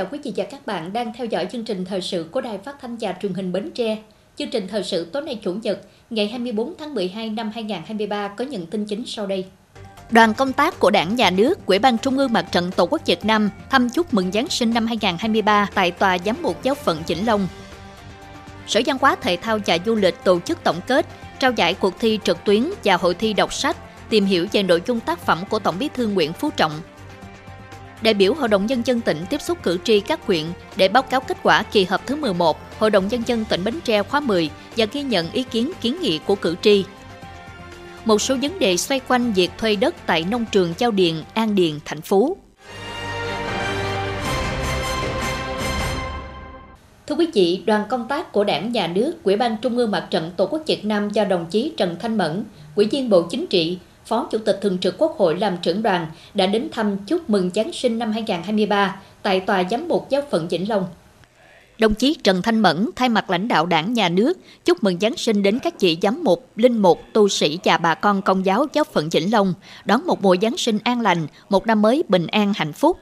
Chào quý vị và các bạn đang theo dõi chương trình thời sự của Đài Phát thanh và Truyền hình Bến Tre. Chương trình thời sự tối nay Chủ nhật, ngày 24 tháng 12 năm 2023 có những tin chính sau đây. Đoàn công tác của Đảng, Nhà nước, Ủy ban Trung ương Mặt trận Tổ quốc Việt Nam thăm chúc mừng Giáng sinh năm 2023 tại Tòa Giám mục Giáo phận Vĩnh Long. Sở Văn hóa Thể thao và Du lịch tổ chức tổng kết, trao giải cuộc thi trực tuyến và hội thi đọc sách, tìm hiểu về nội dung tác phẩm của Tổng bí thư Nguyễn Phú Trọng đại biểu Hội đồng Nhân dân tỉnh tiếp xúc cử tri các huyện để báo cáo kết quả kỳ họp thứ 11 Hội đồng Nhân dân tỉnh Bến Tre khóa 10 và ghi nhận ý kiến kiến nghị của cử tri. Một số vấn đề xoay quanh việc thuê đất tại nông trường Giao Điền, An Điền, thành phố. Thưa quý vị, đoàn công tác của Đảng, Nhà nước, Ủy ban Trung ương Mặt trận Tổ quốc Việt Nam do đồng chí Trần Thanh Mẫn, Ủy viên Bộ Chính trị, Phó Chủ tịch Thường trực Quốc hội làm trưởng đoàn đã đến thăm chúc mừng Giáng sinh năm 2023 tại Tòa Giám mục Giáo phận Vĩnh Long. Đồng chí Trần Thanh Mẫn thay mặt lãnh đạo đảng nhà nước chúc mừng Giáng sinh đến các chị giám mục, linh mục, tu sĩ và bà con công giáo giáo phận Vĩnh Long đón một mùa Giáng sinh an lành, một năm mới bình an hạnh phúc.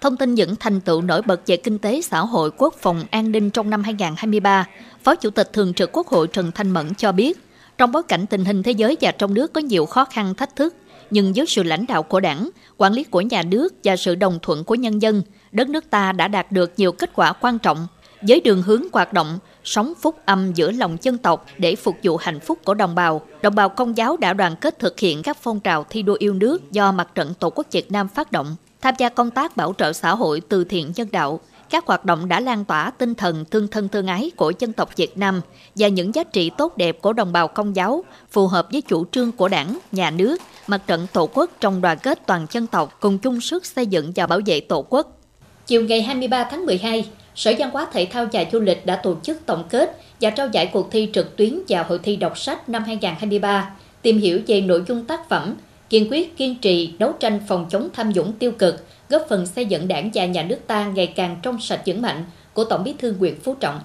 Thông tin những thành tựu nổi bật về kinh tế xã hội quốc phòng an ninh trong năm 2023, Phó Chủ tịch Thường trực Quốc hội Trần Thanh Mẫn cho biết, trong bối cảnh tình hình thế giới và trong nước có nhiều khó khăn thách thức, nhưng với sự lãnh đạo của đảng, quản lý của nhà nước và sự đồng thuận của nhân dân, đất nước ta đã đạt được nhiều kết quả quan trọng với đường hướng hoạt động sống phúc âm giữa lòng dân tộc để phục vụ hạnh phúc của đồng bào. Đồng bào công giáo đã đoàn kết thực hiện các phong trào thi đua yêu nước do Mặt trận Tổ quốc Việt Nam phát động, tham gia công tác bảo trợ xã hội từ thiện nhân đạo, các hoạt động đã lan tỏa tinh thần tương thân tương ái của dân tộc Việt Nam và những giá trị tốt đẹp của đồng bào công giáo, phù hợp với chủ trương của đảng, nhà nước, mặt trận tổ quốc trong đoàn kết toàn dân tộc cùng chung sức xây dựng và bảo vệ tổ quốc. Chiều ngày 23 tháng 12, Sở Văn hóa Thể thao và Du lịch đã tổ chức tổng kết và trao giải cuộc thi trực tuyến và hội thi đọc sách năm 2023, tìm hiểu về nội dung tác phẩm, kiên quyết kiên trì đấu tranh phòng chống tham nhũng tiêu cực, góp phần xây dựng đảng và nhà nước ta ngày càng trong sạch vững mạnh của Tổng bí thư Nguyễn Phú Trọng.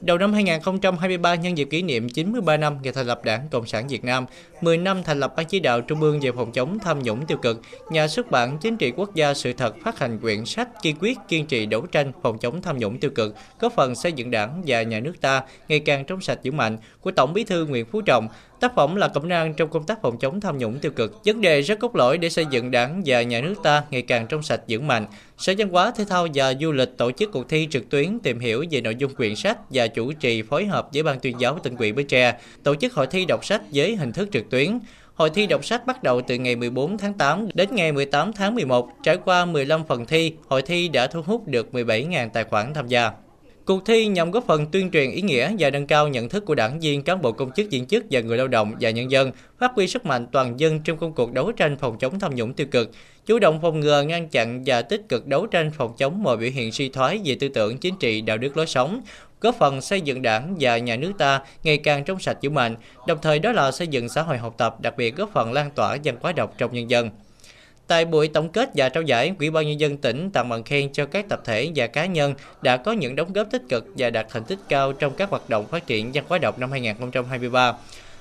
Đầu năm 2023 nhân dịp kỷ niệm 93 năm ngày thành lập Đảng Cộng sản Việt Nam, 10 năm thành lập Ban chỉ đạo Trung ương về phòng chống tham nhũng tiêu cực, nhà xuất bản Chính trị Quốc gia Sự thật phát hành quyển sách kiên quyết kiên trì đấu tranh phòng chống tham nhũng tiêu cực, góp phần xây dựng Đảng và nhà nước ta ngày càng trong sạch vững mạnh của Tổng Bí thư Nguyễn Phú Trọng. Tác phẩm là cẩm nang trong công tác phòng chống tham nhũng tiêu cực, vấn đề rất cốt lõi để xây dựng Đảng và nhà nước ta ngày càng trong sạch vững mạnh. Sở Văn hóa Thể thao và Du lịch tổ chức cuộc thi trực tuyến tìm hiểu về nội dung quyển sách và chủ trì phối hợp với Ban tuyên giáo tỉnh ủy Bến Tre tổ chức hội thi đọc sách với hình thức trực tuyến. Hội thi đọc sách bắt đầu từ ngày 14 tháng 8 đến ngày 18 tháng 11. Trải qua 15 phần thi, hội thi đã thu hút được 17.000 tài khoản tham gia. Cuộc thi nhằm góp phần tuyên truyền ý nghĩa và nâng cao nhận thức của đảng viên, cán bộ công chức, viên chức và người lao động và nhân dân, phát huy sức mạnh toàn dân trong công cuộc đấu tranh phòng chống tham nhũng tiêu cực, chủ động phòng ngừa, ngăn chặn và tích cực đấu tranh phòng chống mọi biểu hiện suy thoái về tư tưởng chính trị, đạo đức lối sống, góp phần xây dựng đảng và nhà nước ta ngày càng trong sạch vững mạnh, đồng thời đó là xây dựng xã hội học tập, đặc biệt góp phần lan tỏa văn hóa đọc trong nhân dân. Tại buổi tổng kết và trao giải, Ủy ban nhân dân tỉnh tặng bằng khen cho các tập thể và cá nhân đã có những đóng góp tích cực và đạt thành tích cao trong các hoạt động phát triển văn hóa đọc năm 2023.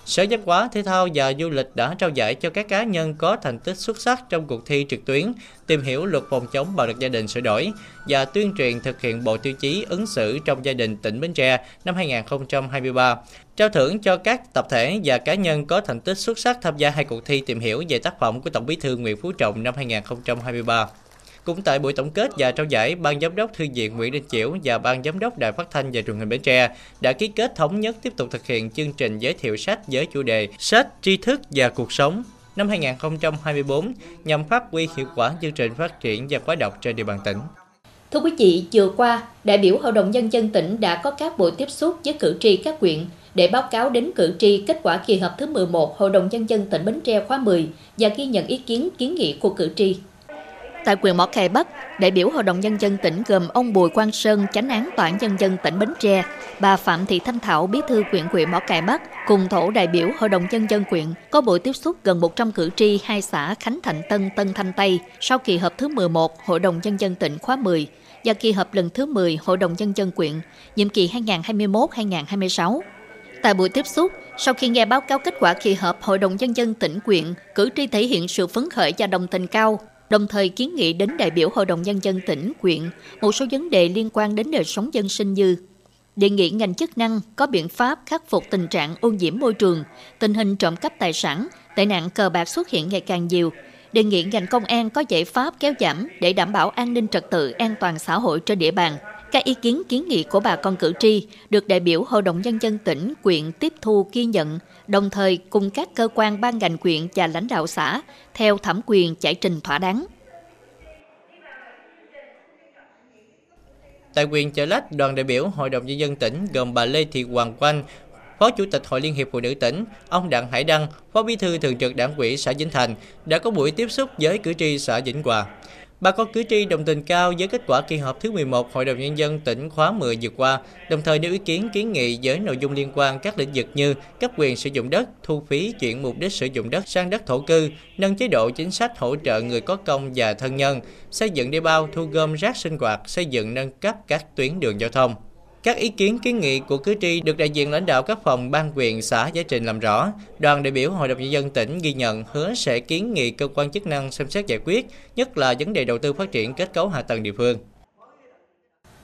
Sở Văn hóa, Thể thao và Du lịch đã trao giải cho các cá nhân có thành tích xuất sắc trong cuộc thi trực tuyến tìm hiểu luật phòng chống bạo lực gia đình sửa đổi và tuyên truyền thực hiện bộ tiêu chí ứng xử trong gia đình tỉnh Bến Tre năm 2023. Trao thưởng cho các tập thể và cá nhân có thành tích xuất sắc tham gia hai cuộc thi tìm hiểu về tác phẩm của Tổng bí thư Nguyễn Phú Trọng năm 2023. Cũng tại buổi tổng kết và trao giải, Ban Giám đốc Thư viện Nguyễn Đình Chiểu và Ban Giám đốc Đài Phát thanh và Truyền hình Bến Tre đã ký kết thống nhất tiếp tục thực hiện chương trình giới thiệu sách với chủ đề Sách, tri thức và cuộc sống năm 2024 nhằm phát huy hiệu quả chương trình phát triển và khóa đọc trên địa bàn tỉnh. Thưa quý vị, vừa qua, đại biểu Hội đồng Nhân dân tỉnh đã có các buổi tiếp xúc với cử tri các huyện để báo cáo đến cử tri kết quả kỳ họp thứ 11 Hội đồng Nhân dân tỉnh Bến Tre khóa 10 và ghi nhận ý kiến kiến nghị của cử tri. Tại quyền Mỏ Cày Bắc, đại biểu Hội đồng Nhân dân tỉnh gồm ông Bùi Quang Sơn, chánh án Tòa án Nhân dân tỉnh Bến Tre, bà Phạm Thị Thanh Thảo, bí thư quyện quyện Mỏ Cày Bắc, cùng thổ đại biểu Hội đồng Nhân dân quyện có buổi tiếp xúc gần 100 cử tri hai xã Khánh Thạnh Tân, Tân Thanh Tây sau kỳ họp thứ 11 Hội đồng Nhân dân tỉnh khóa 10 và kỳ họp lần thứ 10 Hội đồng Nhân dân quyện, nhiệm kỳ 2021-2026. Tại buổi tiếp xúc, sau khi nghe báo cáo kết quả kỳ họp Hội đồng Nhân dân tỉnh quyện, cử tri thể hiện sự phấn khởi và đồng tình cao đồng thời kiến nghị đến đại biểu Hội đồng Nhân dân tỉnh, quyện một số vấn đề liên quan đến đời sống dân sinh như đề nghị ngành chức năng có biện pháp khắc phục tình trạng ô nhiễm môi trường, tình hình trộm cắp tài sản, tệ nạn cờ bạc xuất hiện ngày càng nhiều, đề nghị ngành công an có giải pháp kéo giảm để đảm bảo an ninh trật tự an toàn xã hội trên địa bàn. Các ý kiến kiến nghị của bà con cử tri được đại biểu Hội đồng Nhân dân tỉnh, quyện tiếp thu ghi nhận, đồng thời cùng các cơ quan ban ngành quyện và lãnh đạo xã theo thẩm quyền giải trình thỏa đáng. Tại quyền Chợ Lách, đoàn đại biểu Hội đồng Nhân dân tỉnh gồm bà Lê Thị Hoàng Quanh, Phó Chủ tịch Hội Liên hiệp Phụ nữ tỉnh, ông Đặng Hải Đăng, Phó Bí thư Thường trực Đảng ủy xã Vĩnh Thành đã có buổi tiếp xúc với cử tri xã Vĩnh Hòa. Bà con cử tri đồng tình cao với kết quả kỳ họp thứ 11 Hội đồng Nhân dân tỉnh khóa 10 vừa qua, đồng thời nêu ý kiến kiến nghị với nội dung liên quan các lĩnh vực như cấp quyền sử dụng đất, thu phí chuyển mục đích sử dụng đất sang đất thổ cư, nâng chế độ chính sách hỗ trợ người có công và thân nhân, xây dựng đê bao, thu gom rác sinh hoạt, xây dựng nâng cấp các tuyến đường giao thông. Các ý kiến kiến nghị của cử tri được đại diện lãnh đạo các phòng ban quyền xã giải trình làm rõ. Đoàn đại biểu Hội đồng Nhân dân tỉnh ghi nhận hứa sẽ kiến nghị cơ quan chức năng xem xét giải quyết, nhất là vấn đề đầu tư phát triển kết cấu hạ tầng địa phương.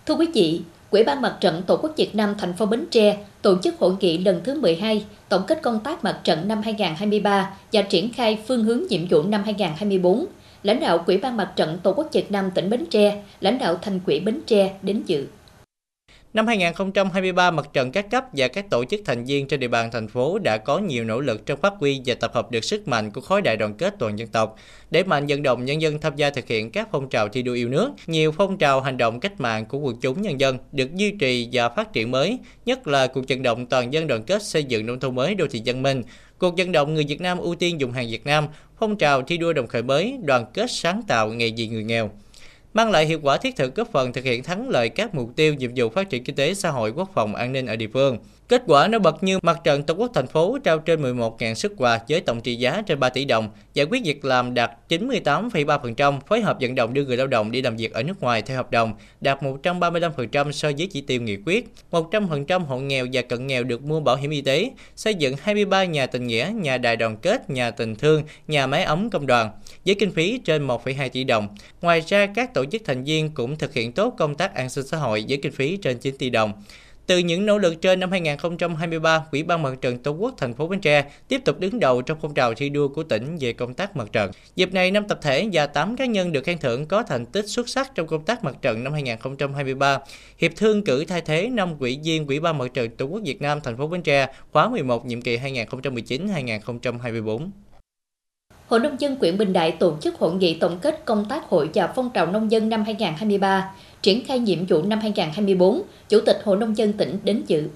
Thưa quý vị, Quỹ ban Mặt trận Tổ quốc Việt Nam thành phố Bến Tre tổ chức hội nghị lần thứ 12 tổng kết công tác mặt trận năm 2023 và triển khai phương hướng nhiệm vụ năm 2024. Lãnh đạo Quỹ ban Mặt trận Tổ quốc Việt Nam tỉnh Bến Tre, lãnh đạo thành quỹ Bến Tre đến dự. Năm 2023, mặt trận các cấp và các tổ chức thành viên trên địa bàn thành phố đã có nhiều nỗ lực trong phát huy và tập hợp được sức mạnh của khối đại đoàn kết toàn dân tộc, để mạnh vận động nhân dân tham gia thực hiện các phong trào thi đua yêu nước. Nhiều phong trào hành động cách mạng của quần chúng nhân dân được duy trì và phát triển mới, nhất là cuộc vận động toàn dân đoàn kết xây dựng nông thôn mới đô thị văn minh, cuộc vận động người Việt Nam ưu tiên dùng hàng Việt Nam, phong trào thi đua đồng khởi mới, đoàn kết sáng tạo ngày vì người nghèo mang lại hiệu quả thiết thực, góp phần thực hiện thắng lợi các mục tiêu, nhiệm vụ phát triển kinh tế, xã hội, quốc phòng, an ninh ở địa phương. Kết quả nổi bật như mặt trận Tổ quốc thành phố trao trên 11.000 xuất quà với tổng trị giá trên 3 tỷ đồng, giải quyết việc làm đạt 98,3%, phối hợp vận động đưa người lao động đi làm việc ở nước ngoài theo hợp đồng, đạt 135% so với chỉ tiêu nghị quyết. 100% hộ nghèo và cận nghèo được mua bảo hiểm y tế, xây dựng 23 nhà tình nghĩa, nhà đại đoàn kết, nhà tình thương, nhà máy ấm công đoàn, với kinh phí trên 1,2 tỷ đồng. Ngoài ra, các tổ chức thành viên cũng thực hiện tốt công tác an sinh xã hội với kinh phí trên 9 tỷ đồng. Từ những nỗ lực trên năm 2023, Ủy ban Mặt trận Tổ quốc thành phố Bến Tre tiếp tục đứng đầu trong phong trào thi đua của tỉnh về công tác mặt trận. Dịp này, năm tập thể và 8 cá nhân được khen thưởng có thành tích xuất sắc trong công tác mặt trận năm 2023. Hiệp thương cử thay thế năm ủy viên Ủy ban Mặt trận Tổ quốc Việt Nam thành phố Bến Tre khóa 11 nhiệm kỳ 2019-2024. Hội Nông dân quyện Bình Đại tổ chức hội nghị tổng kết công tác hội và phong trào nông dân năm 2023, triển khai nhiệm vụ năm 2024, Chủ tịch Hội Nông dân tỉnh đến dự.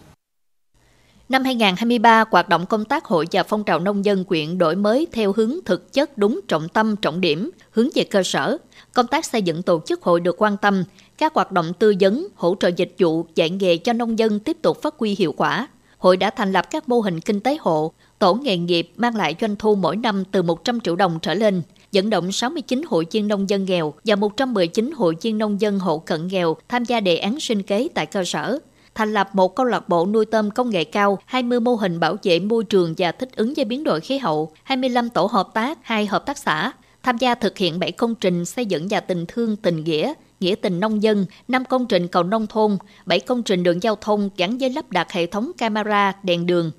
Năm 2023, hoạt động công tác hội và phong trào nông dân quyện đổi mới theo hướng thực chất đúng trọng tâm, trọng điểm, hướng về cơ sở. Công tác xây dựng tổ chức hội được quan tâm, các hoạt động tư vấn, hỗ trợ dịch vụ, dạy nghề cho nông dân tiếp tục phát huy hiệu quả. Hội đã thành lập các mô hình kinh tế hộ, tổ nghề nghiệp mang lại doanh thu mỗi năm từ 100 triệu đồng trở lên, dẫn động 69 hội viên nông dân nghèo và 119 hội viên nông dân hộ cận nghèo tham gia đề án sinh kế tại cơ sở thành lập một câu lạc bộ nuôi tôm công nghệ cao, 20 mô hình bảo vệ môi trường và thích ứng với biến đổi khí hậu, 25 tổ hợp tác, 2 hợp tác xã, tham gia thực hiện 7 công trình xây dựng và tình thương tình nghĩa, nghĩa tình nông dân, 5 công trình cầu nông thôn, 7 công trình đường giao thông gắn với lắp đặt hệ thống camera, đèn đường,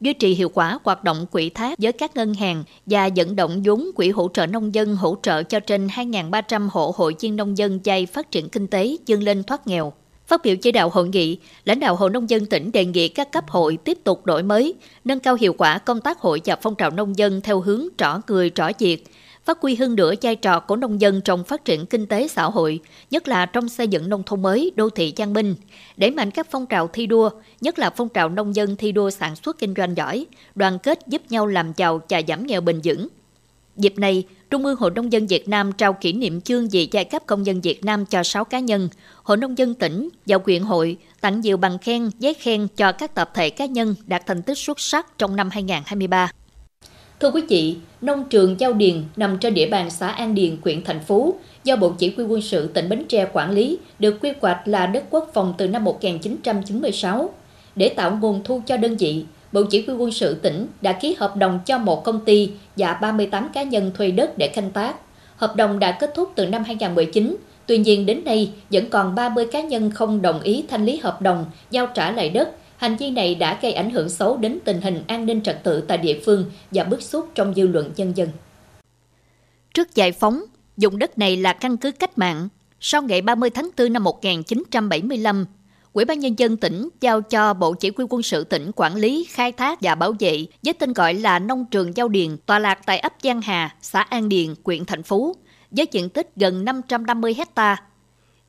duy trì hiệu quả hoạt động quỹ thác với các ngân hàng và vận động vốn quỹ hỗ trợ nông dân hỗ trợ cho trên 2.300 hộ hội viên nông dân chay phát triển kinh tế dương lên thoát nghèo. Phát biểu chỉ đạo hội nghị, lãnh đạo Hội Nông dân tỉnh đề nghị các cấp hội tiếp tục đổi mới, nâng cao hiệu quả công tác hội và phong trào nông dân theo hướng trỏ người trỏ việc, phát huy hơn nữa vai trò của nông dân trong phát triển kinh tế xã hội, nhất là trong xây dựng nông thôn mới, đô thị văn minh, đẩy mạnh các phong trào thi đua, nhất là phong trào nông dân thi đua sản xuất kinh doanh giỏi, đoàn kết giúp nhau làm giàu và giảm nghèo bền vững. Dịp này, Trung ương Hội Nông dân Việt Nam trao kỷ niệm chương vì giai cấp công dân Việt Nam cho 6 cá nhân, Hội Nông dân tỉnh và huyện hội tặng nhiều bằng khen, giấy khen cho các tập thể cá nhân đạt thành tích xuất sắc trong năm 2023. Thưa quý vị, nông trường Giao Điền nằm trên địa bàn xã An Điền, huyện Thành Phú, do Bộ Chỉ huy quân sự tỉnh Bến Tre quản lý, được quy hoạch là đất quốc phòng từ năm 1996. Để tạo nguồn thu cho đơn vị, Bộ Chỉ huy quân sự tỉnh đã ký hợp đồng cho một công ty và 38 cá nhân thuê đất để canh tác. Hợp đồng đã kết thúc từ năm 2019, tuy nhiên đến nay vẫn còn 30 cá nhân không đồng ý thanh lý hợp đồng giao trả lại đất. Hành vi này đã gây ảnh hưởng xấu đến tình hình an ninh trật tự tại địa phương và bức xúc trong dư luận nhân dân. Trước giải phóng, dùng đất này là căn cứ cách mạng. Sau ngày 30 tháng 4 năm 1975, Ủy ban Nhân dân tỉnh giao cho Bộ Chỉ huy quân sự tỉnh quản lý, khai thác và bảo vệ với tên gọi là Nông trường Giao Điền, tọa lạc tại ấp Giang Hà, xã An Điền, huyện Thành Phú, với diện tích gần 550 hecta.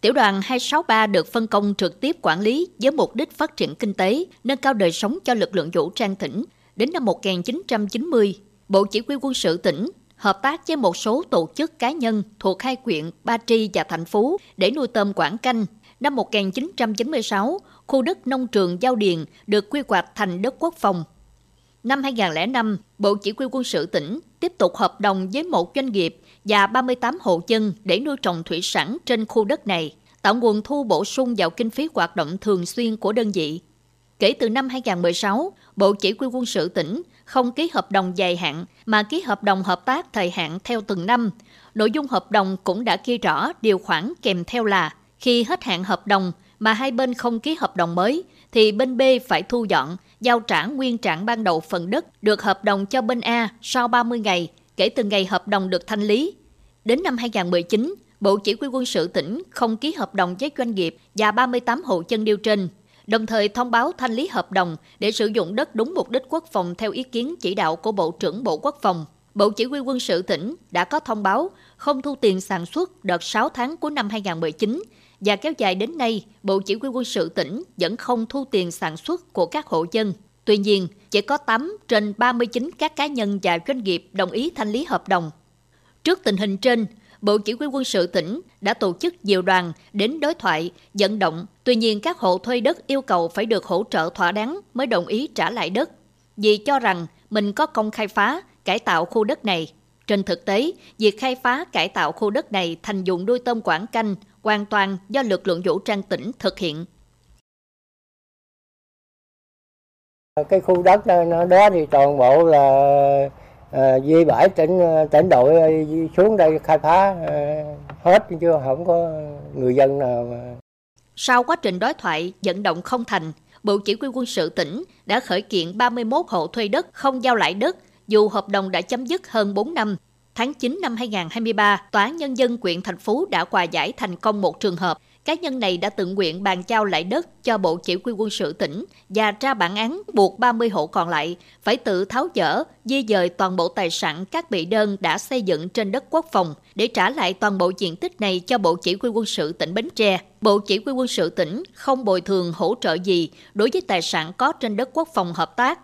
Tiểu đoàn 263 được phân công trực tiếp quản lý với mục đích phát triển kinh tế, nâng cao đời sống cho lực lượng vũ trang tỉnh. Đến năm 1990, Bộ Chỉ huy quân sự tỉnh hợp tác với một số tổ chức cá nhân thuộc hai quyện Ba Tri và Thành Phú để nuôi tôm quảng canh, Năm 1996, khu đất nông trường Giao Điền được quy hoạch thành đất quốc phòng. Năm 2005, Bộ Chỉ huy quân sự tỉnh tiếp tục hợp đồng với một doanh nghiệp và 38 hộ dân để nuôi trồng thủy sản trên khu đất này, tạo nguồn thu bổ sung vào kinh phí hoạt động thường xuyên của đơn vị. Kể từ năm 2016, Bộ Chỉ huy quân sự tỉnh không ký hợp đồng dài hạn mà ký hợp đồng hợp tác thời hạn theo từng năm. Nội dung hợp đồng cũng đã ghi rõ điều khoản kèm theo là khi hết hạn hợp đồng mà hai bên không ký hợp đồng mới, thì bên B phải thu dọn, giao trả nguyên trạng ban đầu phần đất được hợp đồng cho bên A sau 30 ngày kể từ ngày hợp đồng được thanh lý. Đến năm 2019, Bộ Chỉ huy quân sự tỉnh không ký hợp đồng với doanh nghiệp và 38 hộ chân điều trên, đồng thời thông báo thanh lý hợp đồng để sử dụng đất đúng mục đích quốc phòng theo ý kiến chỉ đạo của Bộ trưởng Bộ Quốc phòng. Bộ Chỉ huy quân sự tỉnh đã có thông báo không thu tiền sản xuất đợt 6 tháng của năm 2019 và kéo dài đến nay, Bộ Chỉ huy quân sự tỉnh vẫn không thu tiền sản xuất của các hộ dân. Tuy nhiên, chỉ có 8 trên 39 các cá nhân và doanh nghiệp đồng ý thanh lý hợp đồng. Trước tình hình trên, Bộ Chỉ huy quân sự tỉnh đã tổ chức nhiều đoàn đến đối thoại, vận động. Tuy nhiên, các hộ thuê đất yêu cầu phải được hỗ trợ thỏa đáng mới đồng ý trả lại đất. Vì cho rằng mình có công khai phá, cải tạo khu đất này. Trên thực tế, việc khai phá cải tạo khu đất này thành dụng nuôi tôm quảng canh hoàn toàn do lực lượng vũ trang tỉnh thực hiện. Cái khu đất đó, đó thì toàn bộ là à, di bãi tỉnh ờ, tỉnh đội ờ, xuống đây khai phá à, hết chứ không có người dân nào mà. Sau quá trình đối thoại vận động không thành, Bộ Chỉ huy quân sự tỉnh đã khởi kiện 31 hộ thuê đất không giao lại đất dù hợp đồng đã chấm dứt hơn 4 năm Tháng 9 năm 2023, Tòa án Nhân dân quyện thành phố đã hòa giải thành công một trường hợp. Cá nhân này đã tự nguyện bàn giao lại đất cho Bộ Chỉ huy quân sự tỉnh và ra bản án buộc 30 hộ còn lại phải tự tháo dỡ, di dời toàn bộ tài sản các bị đơn đã xây dựng trên đất quốc phòng để trả lại toàn bộ diện tích này cho Bộ Chỉ huy quân sự tỉnh Bến Tre. Bộ Chỉ huy quân sự tỉnh không bồi thường hỗ trợ gì đối với tài sản có trên đất quốc phòng hợp tác.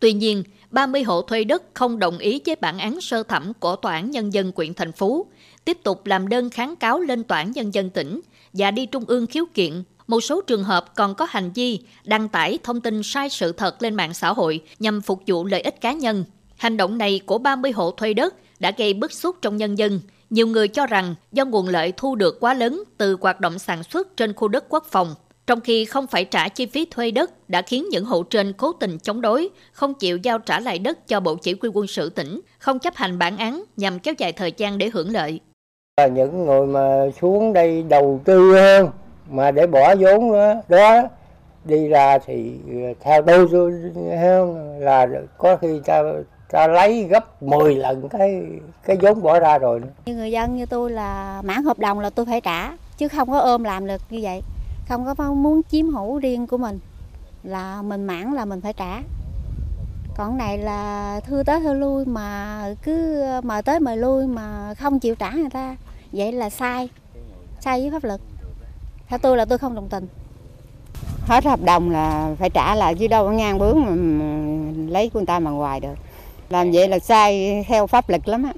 Tuy nhiên, 30 hộ thuê đất không đồng ý với bản án sơ thẩm của Tòa án Nhân dân quyện thành phố, tiếp tục làm đơn kháng cáo lên Tòa án Nhân dân tỉnh và đi Trung ương khiếu kiện. Một số trường hợp còn có hành vi đăng tải thông tin sai sự thật lên mạng xã hội nhằm phục vụ lợi ích cá nhân. Hành động này của 30 hộ thuê đất đã gây bức xúc trong nhân dân. Nhiều người cho rằng do nguồn lợi thu được quá lớn từ hoạt động sản xuất trên khu đất quốc phòng trong khi không phải trả chi phí thuê đất đã khiến những hộ trên cố tình chống đối, không chịu giao trả lại đất cho Bộ Chỉ huy quân sự tỉnh, không chấp hành bản án nhằm kéo dài thời gian để hưởng lợi. Những người mà xuống đây đầu tư hơn, mà để bỏ vốn đó, đó đi ra thì ờ, theo tôi hơn là có khi ta ta lấy gấp 10 lần cái cái vốn bỏ ra rồi. Như người dân như tôi là mãn hợp đồng là tôi phải trả chứ không có ôm làm được như vậy không có muốn chiếm hữu riêng của mình là mình mãn là mình phải trả còn này là thư tới thư lui mà cứ mời tới mời lui mà không chịu trả người ta. Vậy là sai. Sai với pháp luật. Theo tôi là tôi không đồng tình. Hết hợp đồng là phải trả lại chứ đâu có ngang bướng mà lấy của người ta mà ngoài được. Làm vậy là sai theo pháp luật lắm á.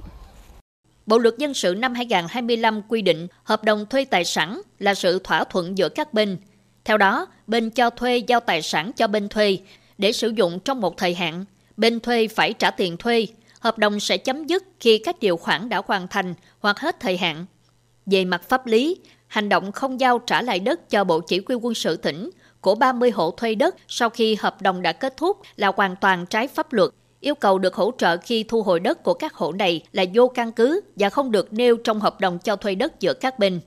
Bộ luật dân sự năm 2025 quy định hợp đồng thuê tài sản là sự thỏa thuận giữa các bên. Theo đó, bên cho thuê giao tài sản cho bên thuê để sử dụng trong một thời hạn. Bên thuê phải trả tiền thuê. Hợp đồng sẽ chấm dứt khi các điều khoản đã hoàn thành hoặc hết thời hạn. Về mặt pháp lý, hành động không giao trả lại đất cho Bộ Chỉ huy quân sự tỉnh của 30 hộ thuê đất sau khi hợp đồng đã kết thúc là hoàn toàn trái pháp luật yêu cầu được hỗ trợ khi thu hồi đất của các hộ này là vô căn cứ và không được nêu trong hợp đồng cho thuê đất giữa các bên.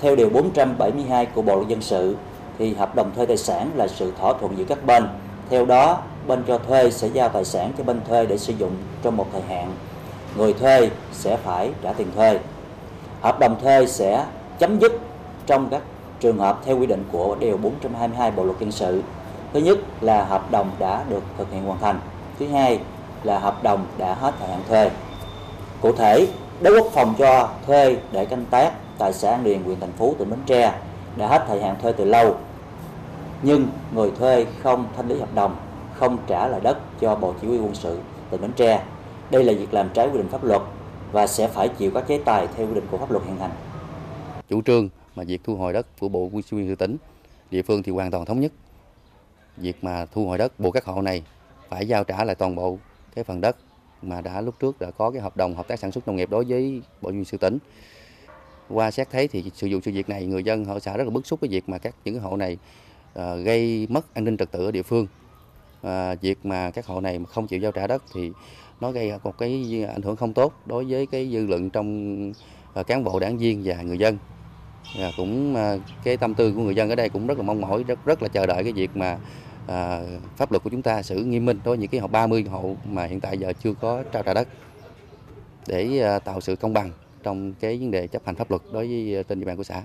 Theo điều 472 của Bộ luật dân sự thì hợp đồng thuê tài sản là sự thỏa thuận giữa các bên. Theo đó, bên cho thuê sẽ giao tài sản cho bên thuê để sử dụng trong một thời hạn. Người thuê sẽ phải trả tiền thuê. Hợp đồng thuê sẽ chấm dứt trong các trường hợp theo quy định của điều 422 Bộ luật dân sự. Thứ nhất là hợp đồng đã được thực hiện hoàn thành. Thứ hai là hợp đồng đã hết thời hạn thuê. Cụ thể, đối quốc phòng cho thuê để canh tác tại xã An Điền, huyện thành phú tỉnh Bến Tre đã hết thời hạn thuê từ lâu nhưng người thuê không thanh lý hợp đồng không trả lại đất cho bộ chỉ huy quân sự tỉnh Bến Tre. Đây là việc làm trái quy định pháp luật và sẽ phải chịu các chế tài theo quy định của pháp luật hiện hành. Chủ trương mà việc thu hồi đất của bộ chỉ huy tỉnh địa phương thì hoàn toàn thống nhất. Việc mà thu hồi đất bộ các hộ này phải giao trả lại toàn bộ cái phần đất mà đã lúc trước đã có cái hợp đồng hợp tác sản xuất nông nghiệp đối với bộ chỉ huy sư tỉnh. Qua xét thấy thì sử dụng sự việc này người dân họ xã rất là bức xúc cái việc mà các những hộ này uh, gây mất an ninh trật tự ở địa phương à, việc mà các hộ này không chịu giao trả đất thì nó gây một cái ảnh hưởng không tốt đối với cái dư luận trong à, cán bộ đảng viên và người dân và cũng à, cái tâm tư của người dân ở đây cũng rất là mong mỏi rất rất là chờ đợi cái việc mà à, pháp luật của chúng ta xử nghiêm minh đối với những cái hộ 30 hộ mà hiện tại giờ chưa có trao trả đất để à, tạo sự công bằng trong cái vấn đề chấp hành pháp luật đối với trên địa bàn của xã.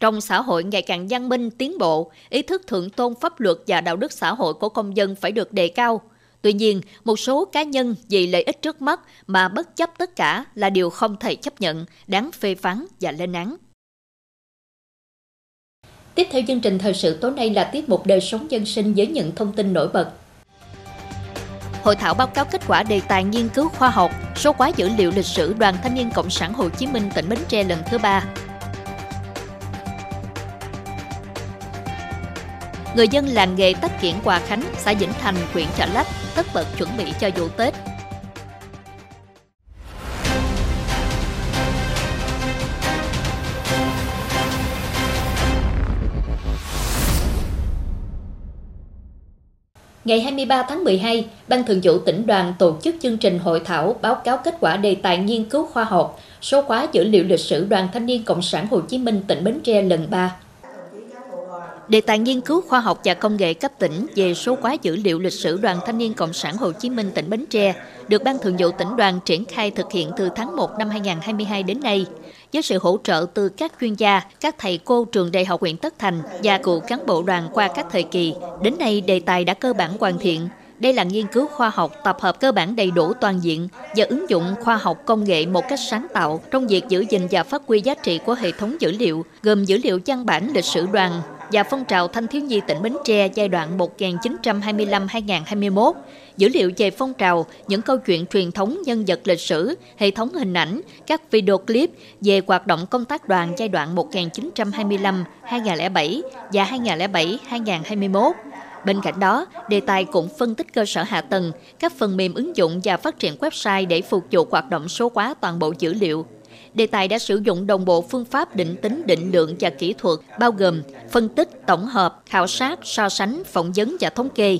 Trong xã hội ngày càng văn minh, tiến bộ, ý thức thượng tôn pháp luật và đạo đức xã hội của công dân phải được đề cao. Tuy nhiên, một số cá nhân vì lợi ích trước mắt mà bất chấp tất cả là điều không thể chấp nhận, đáng phê phán và lên án. Tiếp theo chương trình thời sự tối nay là tiết mục đời sống dân sinh với những thông tin nổi bật. Hội thảo báo cáo kết quả đề tài nghiên cứu khoa học, số hóa dữ liệu lịch sử Đoàn Thanh niên Cộng sản Hồ Chí Minh tỉnh Bến Tre lần thứ ba. Người dân làng nghề tách kiển Hòa Khánh, xã Vĩnh Thành, huyện Chợ Lách tất bật chuẩn bị cho vụ Tết Ngày 23 tháng 12, Ban Thường vụ tỉnh đoàn tổ chức chương trình hội thảo báo cáo kết quả đề tài nghiên cứu khoa học, số hóa dữ liệu lịch sử Đoàn Thanh niên Cộng sản Hồ Chí Minh tỉnh Bến Tre lần 3. Đề tài nghiên cứu khoa học và công nghệ cấp tỉnh về số hóa dữ liệu lịch sử Đoàn Thanh niên Cộng sản Hồ Chí Minh tỉnh Bến Tre được Ban Thường vụ tỉnh đoàn triển khai thực hiện từ tháng 1 năm 2022 đến nay với sự hỗ trợ từ các chuyên gia, các thầy cô trường đại học huyện Tất Thành và cựu cán bộ đoàn qua các thời kỳ. Đến nay, đề tài đã cơ bản hoàn thiện. Đây là nghiên cứu khoa học tập hợp cơ bản đầy đủ toàn diện và ứng dụng khoa học công nghệ một cách sáng tạo trong việc giữ gìn và phát huy giá trị của hệ thống dữ liệu, gồm dữ liệu văn bản lịch sử đoàn, và phong trào thanh thiếu nhi tỉnh Bến Tre giai đoạn 1925-2021, dữ liệu về phong trào, những câu chuyện truyền thống nhân vật lịch sử, hệ thống hình ảnh, các video clip về hoạt động công tác đoàn giai đoạn 1925-2007 và 2007-2021. Bên cạnh đó, đề tài cũng phân tích cơ sở hạ tầng, các phần mềm ứng dụng và phát triển website để phục vụ hoạt động số hóa toàn bộ dữ liệu, Đề tài đã sử dụng đồng bộ phương pháp định tính định lượng và kỹ thuật bao gồm phân tích, tổng hợp, khảo sát, so sánh, phỏng vấn và thống kê.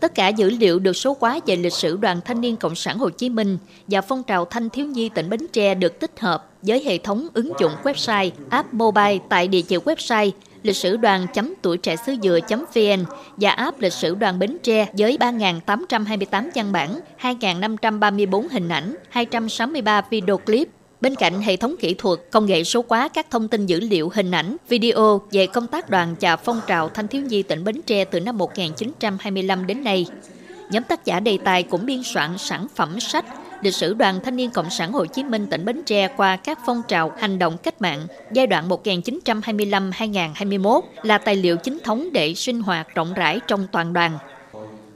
Tất cả dữ liệu được số hóa về lịch sử Đoàn Thanh niên Cộng sản Hồ Chí Minh và phong trào thanh thiếu nhi tỉnh Bến Tre được tích hợp với hệ thống ứng dụng website, app mobile tại địa chỉ website lịch sử đoàn chấm tuổi trẻ xứ dừa vn và app lịch sử đoàn Bến Tre với 3.828 văn bản, 2.534 hình ảnh, 263 video clip, Bên cạnh hệ thống kỹ thuật, công nghệ số hóa các thông tin dữ liệu hình ảnh, video về công tác đoàn và phong trào thanh thiếu nhi tỉnh Bến Tre từ năm 1925 đến nay. Nhóm tác giả đề tài cũng biên soạn sản phẩm sách lịch sử đoàn thanh niên Cộng sản Hồ Chí Minh tỉnh Bến Tre qua các phong trào hành động cách mạng giai đoạn 1925-2021 là tài liệu chính thống để sinh hoạt rộng rãi trong toàn đoàn.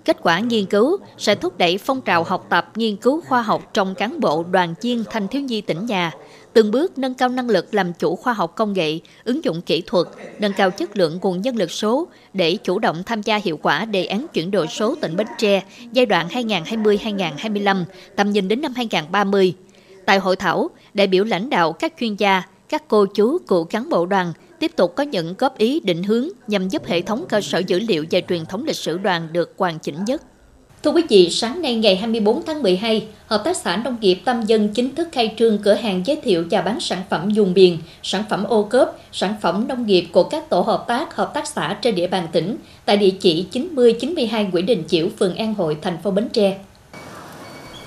Kết quả nghiên cứu sẽ thúc đẩy phong trào học tập nghiên cứu khoa học trong cán bộ đoàn viên thanh thiếu nhi tỉnh nhà, từng bước nâng cao năng lực làm chủ khoa học công nghệ, ứng dụng kỹ thuật, nâng cao chất lượng nguồn nhân lực số để chủ động tham gia hiệu quả đề án chuyển đổi số tỉnh Bến Tre giai đoạn 2020-2025, tầm nhìn đến năm 2030. Tại hội thảo, đại biểu lãnh đạo các chuyên gia, các cô chú, cựu cán bộ đoàn tiếp tục có những góp ý định hướng nhằm giúp hệ thống cơ sở dữ liệu về truyền thống lịch sử đoàn được hoàn chỉnh nhất. Thưa quý vị, sáng nay ngày 24 tháng 12, Hợp tác xã Nông nghiệp Tâm Dân chính thức khai trương cửa hàng giới thiệu và bán sản phẩm dùng miền, sản phẩm ô cớp, sản phẩm nông nghiệp của các tổ hợp tác, hợp tác xã trên địa bàn tỉnh tại địa chỉ 9092 Nguyễn Đình Chiểu, phường An Hội, thành phố Bến Tre.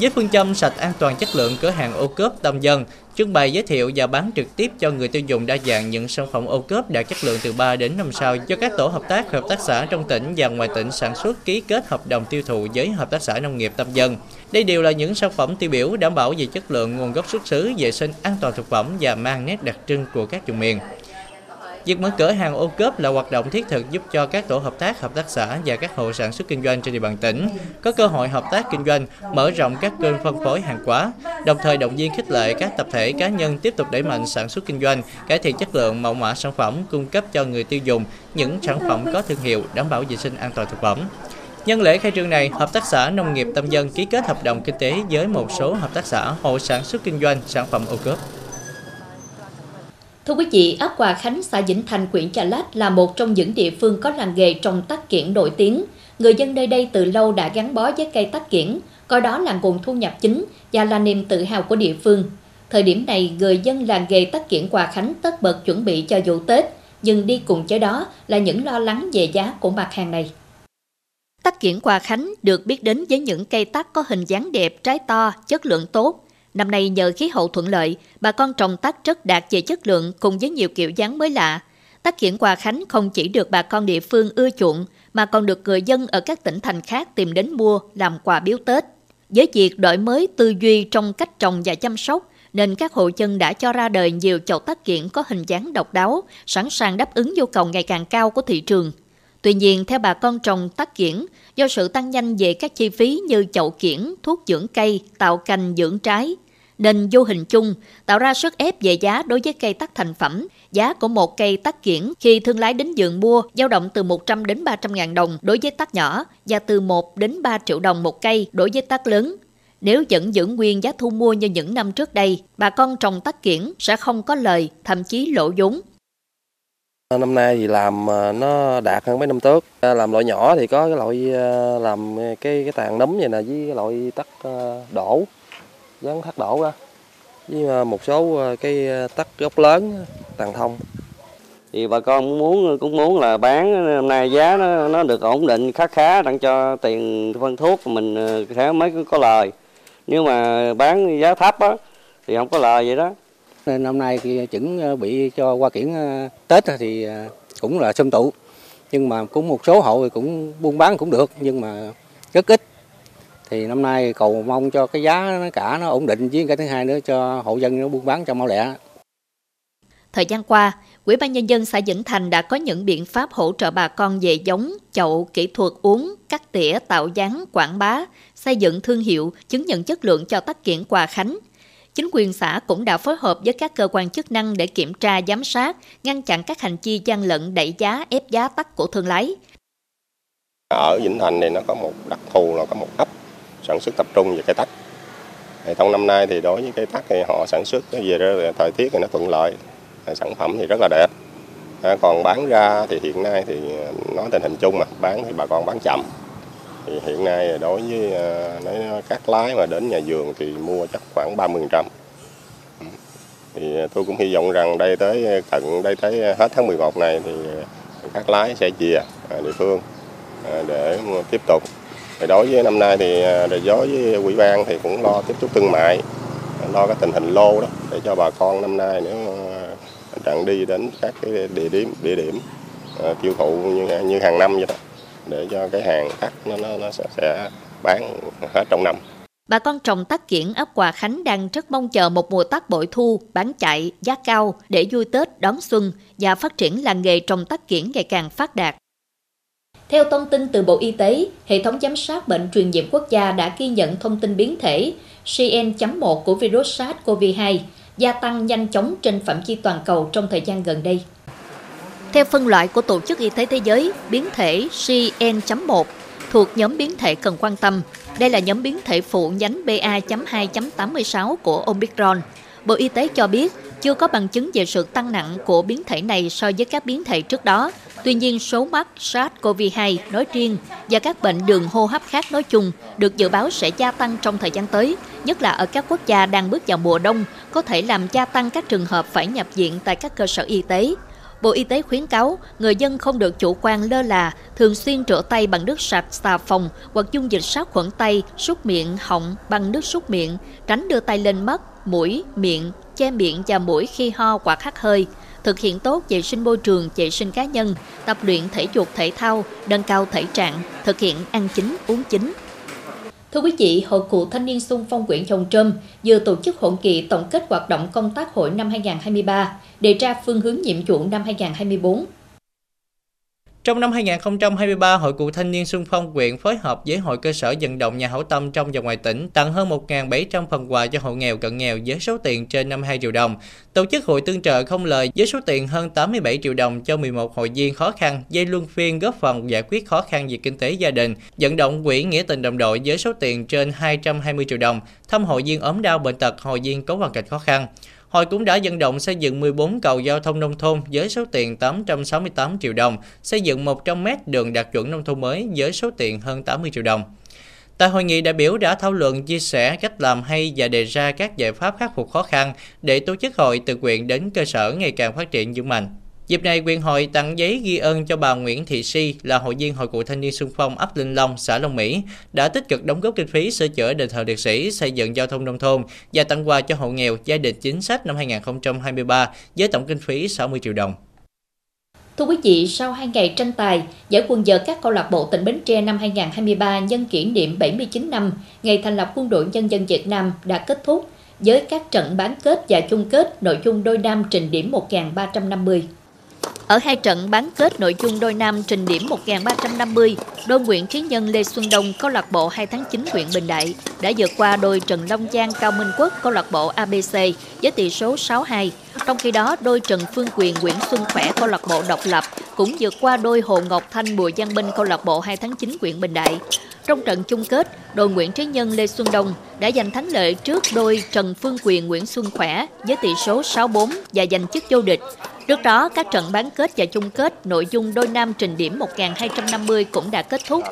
Với phương châm sạch an toàn chất lượng cửa hàng ô cốp Tâm Dân, trưng bày giới thiệu và bán trực tiếp cho người tiêu dùng đa dạng những sản phẩm ô cốp đạt chất lượng từ 3 đến 5 sao do các tổ hợp tác, hợp tác xã trong tỉnh và ngoài tỉnh sản xuất ký kết hợp đồng tiêu thụ với hợp tác xã nông nghiệp Tâm Dân. Đây đều là những sản phẩm tiêu biểu đảm bảo về chất lượng, nguồn gốc xuất xứ, vệ sinh, an toàn thực phẩm và mang nét đặc trưng của các vùng miền. Việc mở cửa hàng ô cốp là hoạt động thiết thực giúp cho các tổ hợp tác, hợp tác xã và các hộ sản xuất kinh doanh trên địa bàn tỉnh có cơ hội hợp tác kinh doanh, mở rộng các kênh phân phối hàng hóa, đồng thời động viên khích lệ các tập thể cá nhân tiếp tục đẩy mạnh sản xuất kinh doanh, cải thiện chất lượng mẫu mã sản phẩm, cung cấp cho người tiêu dùng những sản phẩm có thương hiệu đảm bảo vệ sinh an toàn thực phẩm. Nhân lễ khai trương này, Hợp tác xã Nông nghiệp Tâm Dân ký kết hợp đồng kinh tế với một số hợp tác xã hộ sản xuất kinh doanh sản phẩm ô cốp. Thưa quý vị, ấp Hòa Khánh, xã Vĩnh Thành, huyện Chà Lách là một trong những địa phương có làng nghề trồng tắc kiển nổi tiếng. Người dân nơi đây từ lâu đã gắn bó với cây tắc kiển, coi đó là nguồn thu nhập chính và là niềm tự hào của địa phương. Thời điểm này, người dân làng nghề tắc kiển Hòa Khánh tất bật chuẩn bị cho vụ Tết, nhưng đi cùng với đó là những lo lắng về giá của mặt hàng này. Tắc kiển Hòa Khánh được biết đến với những cây tắc có hình dáng đẹp, trái to, chất lượng tốt, Năm nay nhờ khí hậu thuận lợi, bà con trồng tắc rất đạt về chất lượng cùng với nhiều kiểu dáng mới lạ. Tác kiển Hòa Khánh không chỉ được bà con địa phương ưa chuộng, mà còn được người dân ở các tỉnh thành khác tìm đến mua làm quà biếu Tết. Với việc đổi mới tư duy trong cách trồng và chăm sóc, nên các hộ dân đã cho ra đời nhiều chậu tác kiện có hình dáng độc đáo, sẵn sàng đáp ứng nhu cầu ngày càng cao của thị trường. Tuy nhiên, theo bà con trồng tắc kiển, do sự tăng nhanh về các chi phí như chậu kiển, thuốc dưỡng cây, tạo cành dưỡng trái, nên vô hình chung tạo ra sức ép về giá đối với cây tắc thành phẩm. Giá của một cây tắc kiển khi thương lái đến vườn mua dao động từ 100 đến 300 ngàn đồng đối với tắc nhỏ và từ 1 đến 3 triệu đồng một cây đối với tắc lớn. Nếu vẫn giữ nguyên giá thu mua như những năm trước đây, bà con trồng tắc kiển sẽ không có lời, thậm chí lỗ vốn. Ờ, năm nay thì làm ờ, nó đạt hơn mấy năm trước. Ờ, làm loại nhỏ thì có cái loại làm cái cái tàn nấm vậy nè, với cái loại tắc đổ, dán thắt đổ ra. Với một số cái tắc gốc lớn, tàn thông. Thì bà con muốn, cũng muốn là bán năm nay giá nó nó được ổn định khá khá, đặng cho tiền phân thuốc mình sẽ mới có lời. Nếu mà bán giá thấp á, thì không có lời vậy đó nên năm nay thì chuẩn ờ, bị cho qua kiển ờ, tết thì ờ, cũng là xâm tụ nhưng mà cũng một số hộ thì cũng buôn bán cũng được nhưng mà rất ít thì năm nay cầu mong cho cái giá nó cả nó ổn định với cái thứ hai nữa cho hộ dân nó buôn bán cho mau lẹ. Thời gian qua, Ủy ban Nhân dân xã Vĩnh Thành đã có những biện pháp hỗ trợ bà con về giống, chậu, kỹ thuật uống, cắt tỉa, tạo dáng, quảng bá, xây dựng thương hiệu, chứng nhận chất lượng cho tất kiện quà khánh. Chính quyền xã cũng đã phối hợp với các cơ quan chức năng để kiểm tra, giám sát, ngăn chặn các hành vi gian lận đẩy giá, ép giá tắt của thương lái. Ở Vĩnh Thành này nó có một đặc thù là có một ấp sản xuất tập trung về cây tắc. Thì trong năm nay thì đối với cây tắc thì họ sản xuất về đó thời tiết thì nó thuận lợi. Sản phẩm thì rất là đẹp. À, còn bán ra thì hiện nay thì nói tình hình chung mà bán thì bà con bán chậm thì hiện nay đối với à, nói các lái mà đến nhà vườn thì mua chắc khoảng 30 trăm. Thì à, tôi cũng hy vọng rằng đây tới à, tận đây tới hết tháng 11 này thì các lái sẽ chia địa phương để tiếp tục. Thì đối với năm nay thì đối với quỹ ban thì cũng lo tiếp xúc thương mại, lo cái tình hình lô đó để cho bà con năm nay nếu chẳng đi đến các cái địa điểm địa điểm tiêu thụ như như hàng năm vậy đó để cho cái hàng tắc nó nó, nó sẽ, sẽ bán hết trong năm. Bà con trồng tắc kiển ấp Hòa Khánh đang rất mong chờ một mùa tắc bội thu, bán chạy, giá cao để vui Tết đón xuân và phát triển làng nghề trồng tắc kiển ngày càng phát đạt. Theo thông tin từ Bộ Y tế, hệ thống giám sát bệnh truyền nhiễm quốc gia đã ghi nhận thông tin biến thể CN.1 của virus SARS-CoV-2 gia tăng nhanh chóng trên phạm vi toàn cầu trong thời gian gần đây. Theo phân loại của Tổ chức Y tế Thế giới, biến thể CN.1 thuộc nhóm biến thể cần quan tâm. Đây là nhóm biến thể phụ nhánh BA.2.86 của Omicron. Bộ Y tế cho biết chưa có bằng chứng về sự tăng nặng của biến thể này so với các biến thể trước đó, Tuy nhiên, số mắc SARS-CoV-2 nói riêng và các bệnh đường hô hấp khác nói chung được dự báo sẽ gia tăng trong thời gian tới, nhất là ở các quốc gia đang bước vào mùa đông, có thể làm gia tăng các trường hợp phải nhập viện tại các cơ sở y tế. Bộ Y tế khuyến cáo người dân không được chủ quan lơ là, thường xuyên rửa tay bằng nước sạch, xà phòng hoặc dung dịch sát khuẩn tay, súc miệng, họng bằng nước súc miệng, tránh đưa tay lên mắt, mũi, miệng, che miệng và mũi khi ho hoặc hắt hơi thực hiện tốt vệ sinh môi trường, vệ sinh cá nhân, tập luyện thể dục thể thao, nâng cao thể trạng, thực hiện ăn chính, uống chính. Thưa quý vị, Hội Cựu Thanh niên xung phong huyện Chồng Trâm vừa tổ chức hội nghị tổng kết hoạt động công tác hội năm 2023, đề ra phương hướng nhiệm vụ năm 2024. Trong năm 2023, Hội Cựu Thanh niên Xuân Phong huyện phối hợp với Hội cơ sở vận động nhà hảo tâm trong và ngoài tỉnh tặng hơn 1.700 phần quà cho hộ nghèo cận nghèo với số tiền trên 52 triệu đồng. Tổ chức hội tương trợ không lời với số tiền hơn 87 triệu đồng cho 11 hội viên khó khăn, dây luân phiên góp phần giải quyết khó khăn về kinh tế gia đình, vận động quỹ nghĩa tình đồng đội với số tiền trên 220 triệu đồng, thăm hội viên ốm đau bệnh tật, hội viên có hoàn cảnh khó khăn. Hội cũng đã vận động xây dựng 14 cầu giao thông nông thôn với số tiền 868 triệu đồng, xây dựng 100m đường đạt chuẩn nông thôn mới với số tiền hơn 80 triệu đồng. Tại hội nghị, đại biểu đã thảo luận chia sẻ cách làm hay và đề ra các giải pháp khắc phục khó khăn để tổ chức hội từ quyện đến cơ sở ngày càng phát triển vững mạnh. Dịp này, quyền hội tặng giấy ghi ơn cho bà Nguyễn Thị Si là hội viên Hội Cựu Thanh niên xung Phong ấp Linh Long, xã Long Mỹ, đã tích cực đóng góp kinh phí sửa chữa đền thờ liệt sĩ, xây dựng giao thông nông thôn và tặng quà cho hộ nghèo gia đình chính sách năm 2023 với tổng kinh phí 60 triệu đồng. Thưa quý vị, sau 2 ngày tranh tài, giải quân vợt các câu lạc bộ tỉnh Bến Tre năm 2023 nhân kỷ niệm 79 năm ngày thành lập Quân đội Nhân dân Việt Nam đã kết thúc với các trận bán kết và chung kết nội dung đôi nam trình điểm 1350. Ở hai trận bán kết nội dung đôi nam trình điểm 1350, đôi Nguyễn Trí Nhân Lê Xuân Đông câu lạc bộ 2 tháng 9 huyện Bình Đại đã vượt qua đôi Trần Long Giang Cao Minh Quốc câu lạc bộ ABC với tỷ số 6-2. Trong khi đó, đôi Trần Phương Quyền Nguyễn Xuân Khỏe câu lạc bộ độc lập cũng vượt qua đôi Hồ Ngọc Thanh Bùi Giang Minh câu lạc bộ 2 tháng 9 huyện Bình Đại. Trong trận chung kết, đội Nguyễn Trí Nhân Lê Xuân Đông đã giành thắng lợi trước đôi Trần Phương Quyền Nguyễn Xuân Khỏe với tỷ số 6-4 và giành chức vô địch. Trước đó, các trận bán kết và chung kết nội dung đôi nam trình điểm 1250 cũng đã kết thúc.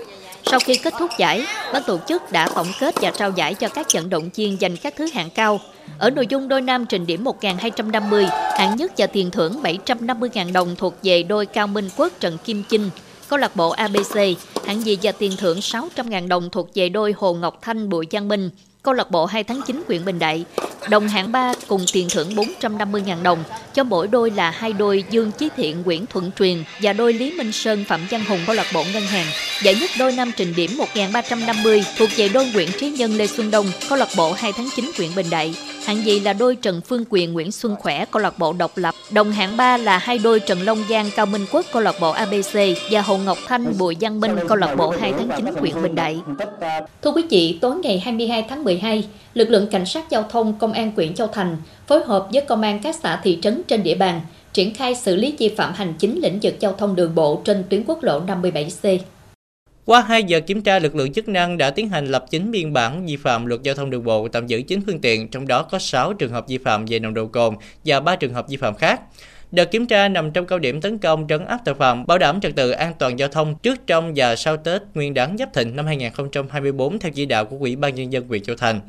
Sau khi kết thúc giải, ban tổ chức đã tổng kết và trao giải cho các vận động viên giành các thứ hạng cao. Ở nội dung đôi nam trình điểm 1250, hạng nhất và tiền thưởng 750.000 đồng thuộc về đôi Cao Minh Quốc Trần Kim Chinh. Câu lạc bộ ABC, hạng gì và tiền thưởng 600.000 đồng thuộc về đôi Hồ Ngọc Thanh Bùi Giang Minh câu lạc bộ 2 tháng 9 huyện Bình Đại. Đồng hạng 3 cùng tiền thưởng 450.000 đồng cho mỗi đôi là hai đôi Dương Chí Thiện Nguyễn Thuận Truyền và đôi Lý Minh Sơn Phạm Văn Hùng câu lạc bộ Ngân hàng. Giải nhất đôi nam trình điểm 1350 thuộc về đôi Nguyễn Trí Nhân Lê Xuân Đông câu lạc bộ 2 tháng 9 huyện Bình Đại. Hạng nhì là đôi Trần Phương Quyền Nguyễn Xuân Khỏe câu lạc bộ độc lập. Đồng hạng 3 là hai đôi Trần Long Giang Cao Minh Quốc câu lạc bộ ABC và Hồ Ngọc Thanh Bùi Giang Minh câu lạc bộ 2 tháng 9 huyện Bình Đại. Thưa quý vị, tối ngày 22 tháng 12, lực lượng cảnh sát giao thông công an huyện Châu Thành phối hợp với công an các xã thị trấn trên địa bàn triển khai xử lý vi phạm hành chính lĩnh vực giao thông đường bộ trên tuyến quốc lộ 57C. Qua 2 giờ kiểm tra, lực lượng chức năng đã tiến hành lập chính biên bản vi phạm luật giao thông đường bộ, tạm giữ 9 phương tiện, trong đó có 6 trường hợp vi phạm về nồng độ cồn và 3 trường hợp vi phạm khác. Đợt kiểm tra nằm trong cao điểm tấn công trấn áp tội phạm, bảo đảm trật tự an toàn giao thông trước, trong và sau Tết Nguyên đán Giáp Thịnh năm 2024 theo chỉ đạo của Ủy ban nhân dân huyện Châu Thành.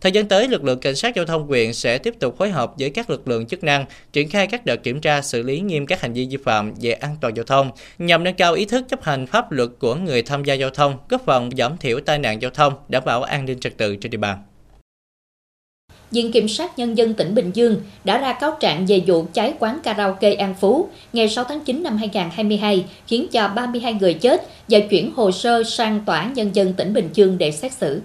Thời gian tới, lực lượng cảnh sát giao thông huyện sẽ tiếp tục phối hợp với các lực lượng chức năng triển khai các đợt kiểm tra xử lý nghiêm các hành vi vi phạm về an toàn giao thông nhằm nâng cao ý thức chấp hành pháp luật của người tham gia giao thông, góp phần giảm thiểu tai nạn giao thông, đảm bảo an ninh trật tự trên địa bàn. Viện Kiểm sát Nhân dân tỉnh Bình Dương đã ra cáo trạng về vụ cháy quán karaoke An Phú ngày 6 tháng 9 năm 2022 khiến cho 32 người chết và chuyển hồ sơ sang Tòa án Nhân dân tỉnh Bình Dương để xét xử.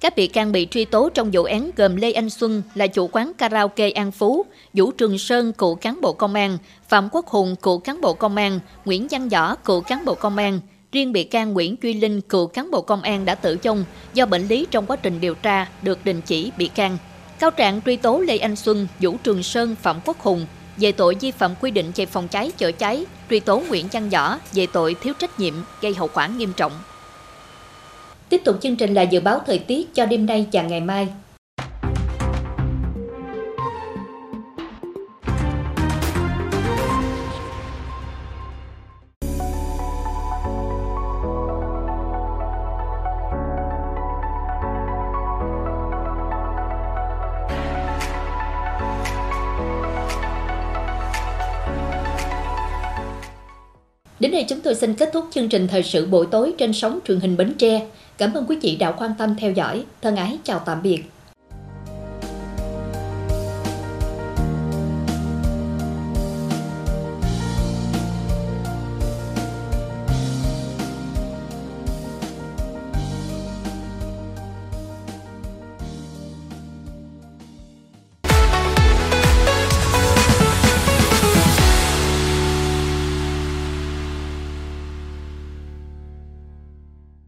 Các bị can bị truy tố trong vụ án gồm Lê Anh Xuân là chủ quán karaoke An Phú, Vũ Trường Sơn cựu cán bộ công an, Phạm Quốc Hùng cựu cán bộ công an, Nguyễn Văn Võ cựu cán bộ công an. Riêng bị can Nguyễn Duy Linh cựu cán bộ công an đã tử vong do bệnh lý trong quá trình điều tra được đình chỉ bị can. Cáo trạng truy tố Lê Anh Xuân, Vũ Trường Sơn, Phạm Quốc Hùng về tội vi phạm quy định về phòng cháy chữa cháy, truy tố Nguyễn Văn Võ về tội thiếu trách nhiệm gây hậu quả nghiêm trọng. Tiếp tục chương trình là dự báo thời tiết cho đêm nay và ngày mai. Đến đây chúng tôi xin kết thúc chương trình thời sự buổi tối trên sóng truyền hình Bến Tre. Cảm ơn quý vị đã quan tâm theo dõi. Thân ái chào tạm biệt.